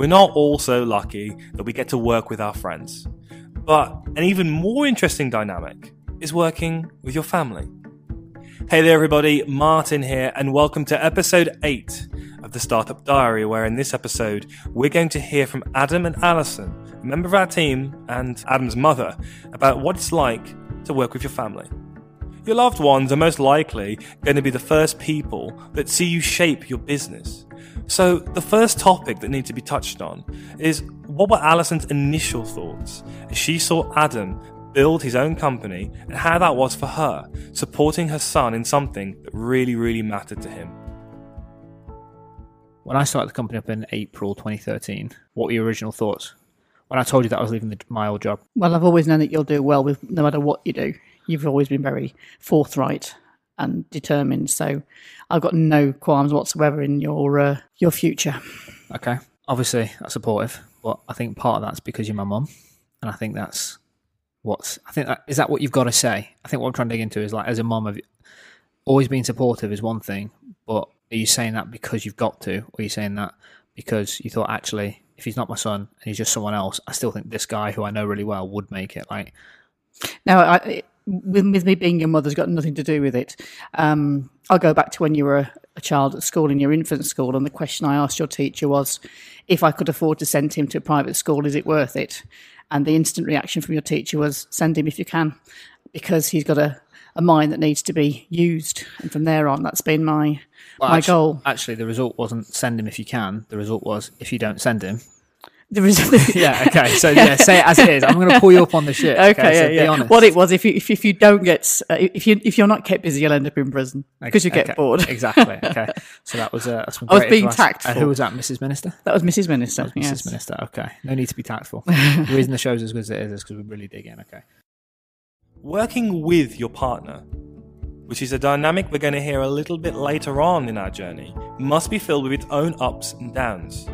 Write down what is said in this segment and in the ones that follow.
We're not all so lucky that we get to work with our friends. But an even more interesting dynamic is working with your family. Hey there, everybody, Martin here, and welcome to episode 8 of the Startup Diary, where in this episode we're going to hear from Adam and Alison, a member of our team and Adam's mother, about what it's like to work with your family. Your loved ones are most likely going to be the first people that see you shape your business. So, the first topic that needs to be touched on is what were Alison's initial thoughts as she saw Adam build his own company and how that was for her, supporting her son in something that really, really mattered to him. When I started the company up in April 2013, what were your original thoughts? When I told you that I was leaving the, my old job, Well, I've always known that you'll do well with no matter what you do. You've always been very forthright and determined. So I've got no qualms whatsoever in your uh, your future. okay, obviously that's supportive, but I think part of that's because you're my mum, and I think that's what's. I think that is that what you've got to say. I think what I'm trying to dig into is like, as a mum, have you always been supportive is one thing, but are you saying that because you've got to, or are you saying that because you thought actually, if he's not my son and he's just someone else, I still think this guy who I know really well would make it. Like, Now, I, with, with me being your mother's got nothing to do with it. Um, I'll go back to when you were a, a child at school in your infant school, and the question I asked your teacher was, if I could afford to send him to a private school, is it worth it? And the instant reaction from your teacher was, send him if you can, because he's got a, a mind that needs to be used. And from there on, that's been my Well, my actu- goal. Actually, the result wasn't send him if you can. The result was if you don't send him. There is Yeah. Okay. So yeah, say it as it is. I'm going to pull you up on the shit. Okay, Okay. so yeah, be yeah. honest. What it was, if you if, if you don't get uh, if you if you're not kept busy, you'll end up in prison because you get Okay, bored. Exactly. Okay. So that was. Uh, that's some I was being advice. tactful. And who was that? Mrs. Minister. That was Mrs. Minister. Mrs. yes. Minister. Okay. No need to be tactful. the reason the show's as good as it is is because we really dig in. Okay. Working with your partner, which is a dynamic we're going to hear a little bit later on in our journey, must be filled with its own ups and downs.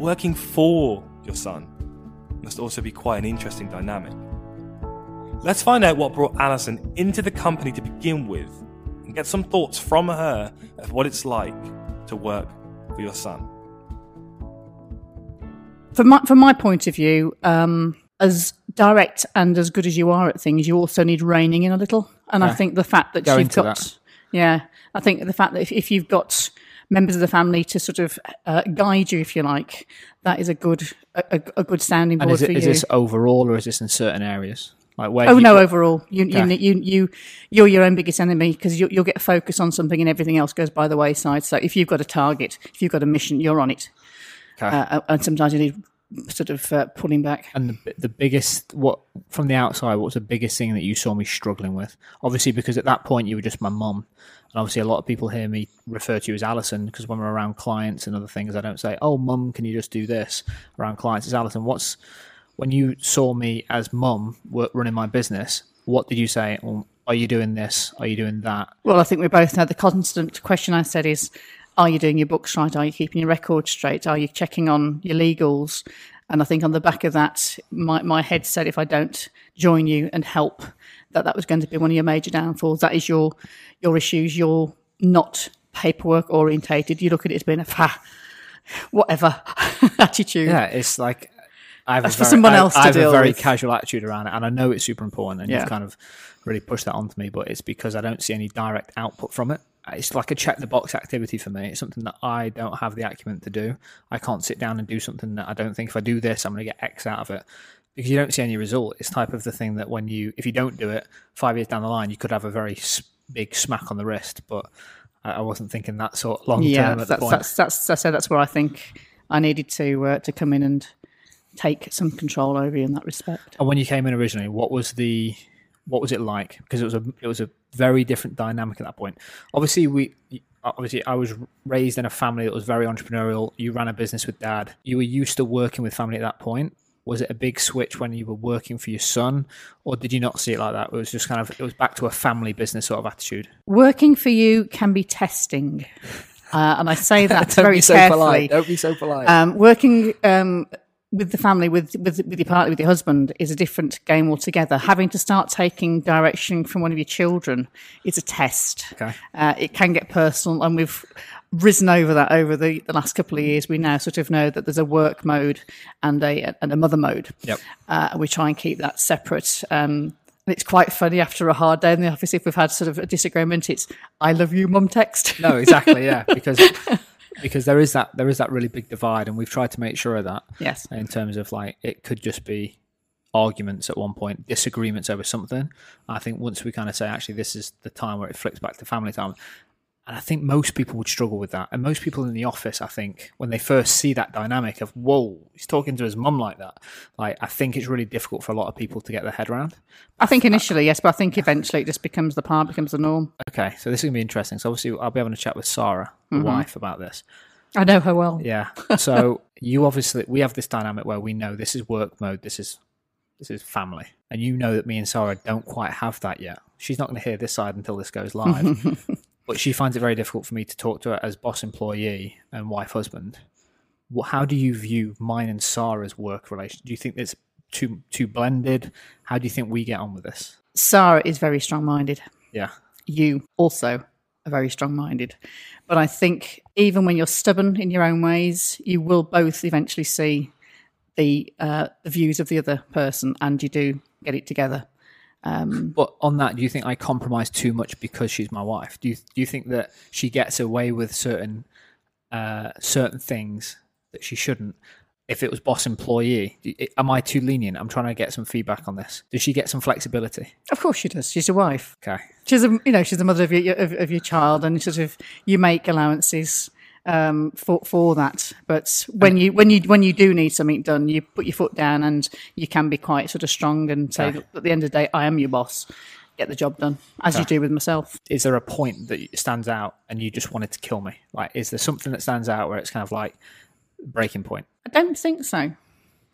But working for your son must also be quite an interesting dynamic. Let's find out what brought Alison into the company to begin with and get some thoughts from her of what it's like to work for your son. From my from my point of view, um, as direct and as good as you are at things, you also need reining in a little. And I think the fact that Go you've got, that. yeah, I think the fact that if, if you've got members of the family to sort of uh, guide you, if you like, that is a good a, a, good sounding And board is, it, for is you. this overall or is this in certain areas? Like where? Oh you- no! Overall, you you Okay. you you you're your own biggest enemy because you, you'll get focused on something and everything else goes by the wayside. So if you've got a target, if you've got a mission, you're on it. Okay. Uh, and sometimes you need sort of uh, pulling back. And the, the biggest, what from the outside, what was the biggest thing that you saw me struggling with? Obviously, because at that point you were just my mum, and obviously a lot of people hear me refer to you as Alison because when we're around clients and other things, I don't say, "Oh, mum, can you just do this?" Around clients, it's Alison. What's when you saw me as mum running my business? What did you say? Well, are you doing this? Are you doing that? Well, I think we both know the constant question I said is, are you doing your books right? Are you keeping your records straight? Are you checking on your legals? And I think on the back of that, my, my head said if I don't join you and help, that that was going to be one of your major downfalls. That is your your issues. You're not paperwork orientated. You look at it as being a ha, whatever attitude. Yeah, it's like I have That's a for very, someone I- else to I have a very with. casual attitude around it, and I know it's super important, and Yeah. you've kind of really pushed that onto me. But it's because I don't see any direct output from it. It's like a check the box activity for me. It's something that I don't have the acumen to do. I can't sit down and do something that I don't think if I do this, I'm going to get X out of it. Because you don't see any result. It's type of the thing that when you, if you don't do it, five years down the line, you could have a very big smack on the wrist. But I wasn't thinking that sort of long term yeah. at the That's, point. that's that's I said that's where I think I needed to uh, to come in and take some control over you in that respect. And when you came in originally, what was the what was it like? Because it was a it was a very different dynamic at that point. Obviously, we obviously I was raised in a family that was very entrepreneurial. You ran a business with dad. You were used to working with family at that point. Was it a big switch when you were working for your son, or did you not see it like that? It was just kind of it was back to a family business sort of attitude. Working for you can be testing, uh, and I say that Don't very be so carefully. polite. Don't be so polite. Um, working um, with the family, with, with with your partner, with your husband, is a different game altogether. Having to start taking direction from one of your children is a test. Okay. Uh, it can get personal, and we've risen over that over the, the last couple of years. We now sort of know that there's a work mode and a and a mother mode. Yep. Uh, and we try and keep that separate. Um, and it's quite funny after a hard day in the office if we've had sort of a disagreement. It's "I love you, mum" text. No, exactly. Yeah, because because there is that there is that really big divide, and we've tried to make sure of that. Yes. In terms of like, it could just be arguments at one point, disagreements over something. I think once we kind of say, actually, this is the time where it flicks back to family time. And I think most people would struggle with that. And most people in the office, I think, when they first see that dynamic of, whoa, he's talking to his mum like that, like, I think it's really difficult for a lot of people to get their head around. I think initially, yes, but I think eventually it just becomes the part, becomes the norm. Okay, so this is going to be interesting. So obviously, I'll be having a chat with Sarah, the mm-hmm. wife, about this. I know her well. Yeah. So you obviously we have this dynamic where we know this is work mode, this is this is family, and you know that me and Sarah don't quite have that yet. She's not going to hear this side until this goes live, but she finds it very difficult for me to talk to her as boss employee and wife husband. How do you view mine and Sarah's work relation? Do you think it's too too blended? How do you think we get on with this? Sarah is very strong minded. Yeah. You also are very strong minded. But I think even when you're stubborn in your own ways, you will both eventually see the, uh, the views of the other person and you do get it together. But on that, do you think I compromise too much because she's my wife? Do you do you think that she gets away with certain uh, certain things that she shouldn't? If it was boss employee, am I too lenient? I'm trying to get some feedback on this. Does she get some flexibility? Of course she does. She's your wife. Okay. She's a, you know, she's the mother of your, of, of your child and sort of you make allowances um, for for that. But when you when you when you do need something done, you put your foot down and you can be quite sort of strong and say. "Look, at the end of the day, I am your boss. Get the job done, as you do with myself. Is there a point that stands out and you just wanted to kill me? Like, is there something that stands out where it's kind of like breaking point? I don't think so.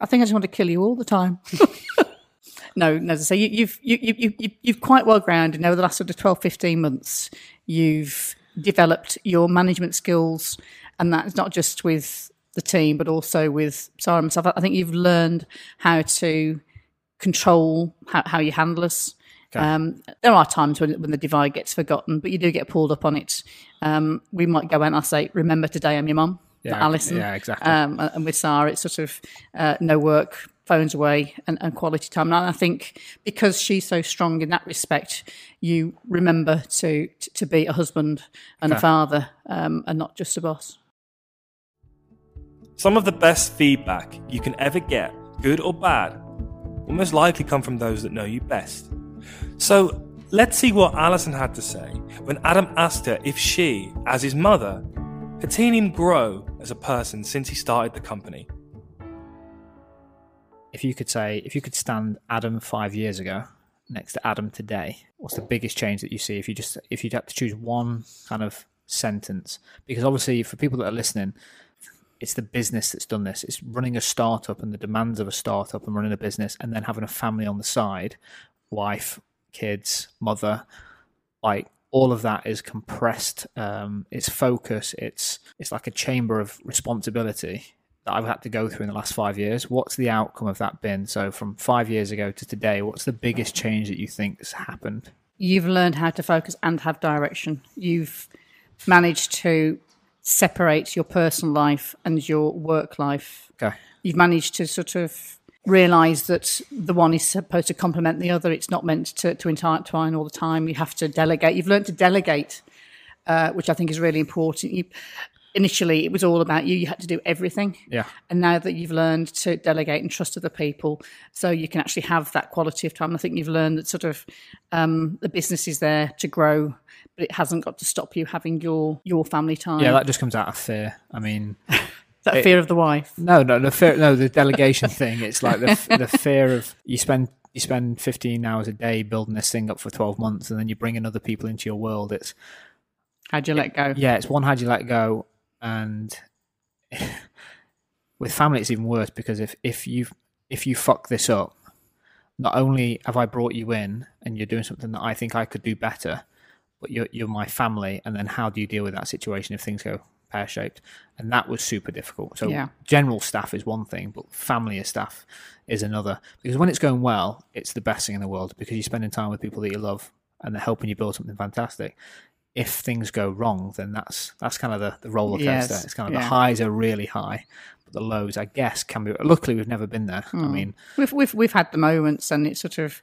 I think I just want to kill you all the time. no, no. As I say, you, you've you, you, you, you- you've quite well grounded over the last sort of 12, 15 months. You've developed your management skills, and that's not just with the team, but also with Sarah and myself. I think you've learned how to control how, how you handle us. Um, there are times when, when the divide gets forgotten, but you do get pulled up on it. Um, we might go out and I say, "Remember today, I'm your mum." Yeah, Alison. yeah, exactly. Um, and with Sarah, it's sort of uh, no work, phones away, and, and quality time. And I think because she's so strong in that respect, you remember to to be a husband and a father, um, and not just a boss. Some of the best feedback you can ever get, good or bad, will most likely come from those that know you best. So let's see what Alison had to say when Adam asked her if she, as his mother, had seen him grow as a person since he started the company. If you could say if you could stand Adam five years ago next to Adam today, what's the biggest change that you see if you just if you'd have to choose one kind of sentence? Because obviously for people that are listening, it's the business that's done this. It's running a startup and the demands of a startup and running a business and then having a family on the side, wife, kids, mother, like all of that is compressed. Um, it's focus. It's it's like a chamber of responsibility that I've had to go through in the last five years. What's the outcome of that been? So from five years ago to today, what's the biggest change that you think has happened? You've learned how to focus and have direction. You've managed to separate your personal life and your work life. Okay. You've managed to sort of realize that the one is supposed to complement the other. It's not meant to, to intertwine all the time. You have to delegate. You've learned to delegate, uh, which I think is really important. You, initially, it was all about you. You had to do everything. Yeah. And now that you've learned to delegate and trust other people, so you can actually have that quality of time. I think you've learned that sort of um, the business is there to grow, but it hasn't got to stop you having your your family time. Yeah, that just comes out of fear. I mean, that fear of the wife. no, no, the fear, no, the delegation thing. It's like the the fear of you spend you spend 15 hours a day building this thing up for 12 months, and then you're bringing other people into your world. It's how'd you let go? yeah, it's one how'd you let go, and with family it's even worse because if if you if you fuck this up, not only have I brought you in and you're doing something that I think I could do better, but you're you're my family, and then how do you deal with that situation if things go pear shaped, and that was super difficult. So Yeah. general staff is one thing, but family staff is another. Because when it's going well, it's the best thing in the world because you're spending time with people that you love and they're helping you build something fantastic. If things go wrong, then that's that's kind of the, the roller coaster. Yes, It's kind of yeah. the highs are really high, but the lows, I guess, can be. Luckily, we've never been there. Hmm. I mean, We've we've we've had the moments, and it's sort of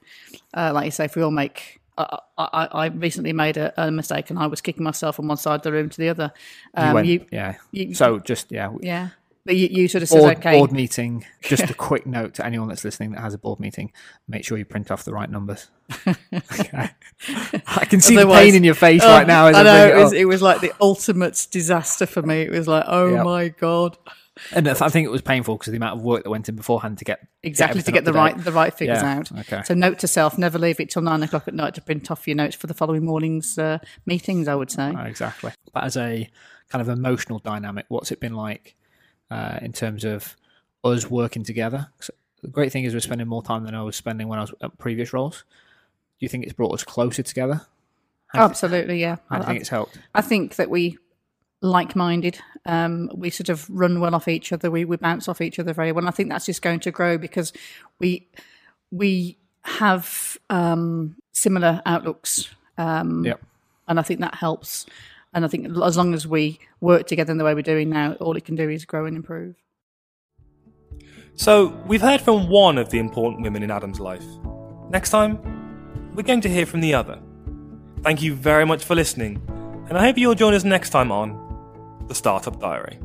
uh, like you say, if we all make. I, I, I recently made a, a mistake, and I was kicking myself from one side of the room to the other. you Um, went, you- yeah. you- so just yeah, yeah, but you, you sort of said, board, okay, board meeting. Just a quick note to anyone that's listening that has a board meeting: make sure you print off the right numbers. Okay. I can see the pain in your face Oh, right now. As I, know it was, it was like the ultimate disaster for me. It was like, oh Yep. my god, and I think it was painful because of the amount of work that went in beforehand to get exactly to get the right the right figures Yeah, out. okay. So note to self: never leave it till nine o'clock at night to print off your notes for the following morning's uh, meetings. I would say. Oh, exactly. But as a kind of emotional dynamic, what's it been like uh, in terms of us working together? 'Cause the great thing is we're spending more time than I was spending when I was at previous roles. Do you think it's brought us closer together? Absolutely, yeah. I I- think it's helped. I think that we like-minded. Um, we sort of run well off each other. We we bounce off each other very well. And I think that's just going to grow because we we have um, similar outlooks, um, Yep. and I think that helps. And I think as long as we work together in the way we're doing now, all it can do is grow and improve. So, we've heard from one of the important women in Adam's life. Next time, we're going to hear from the other. Thank you very much for listening, and I hope you'll join us next time on The Startup Diary.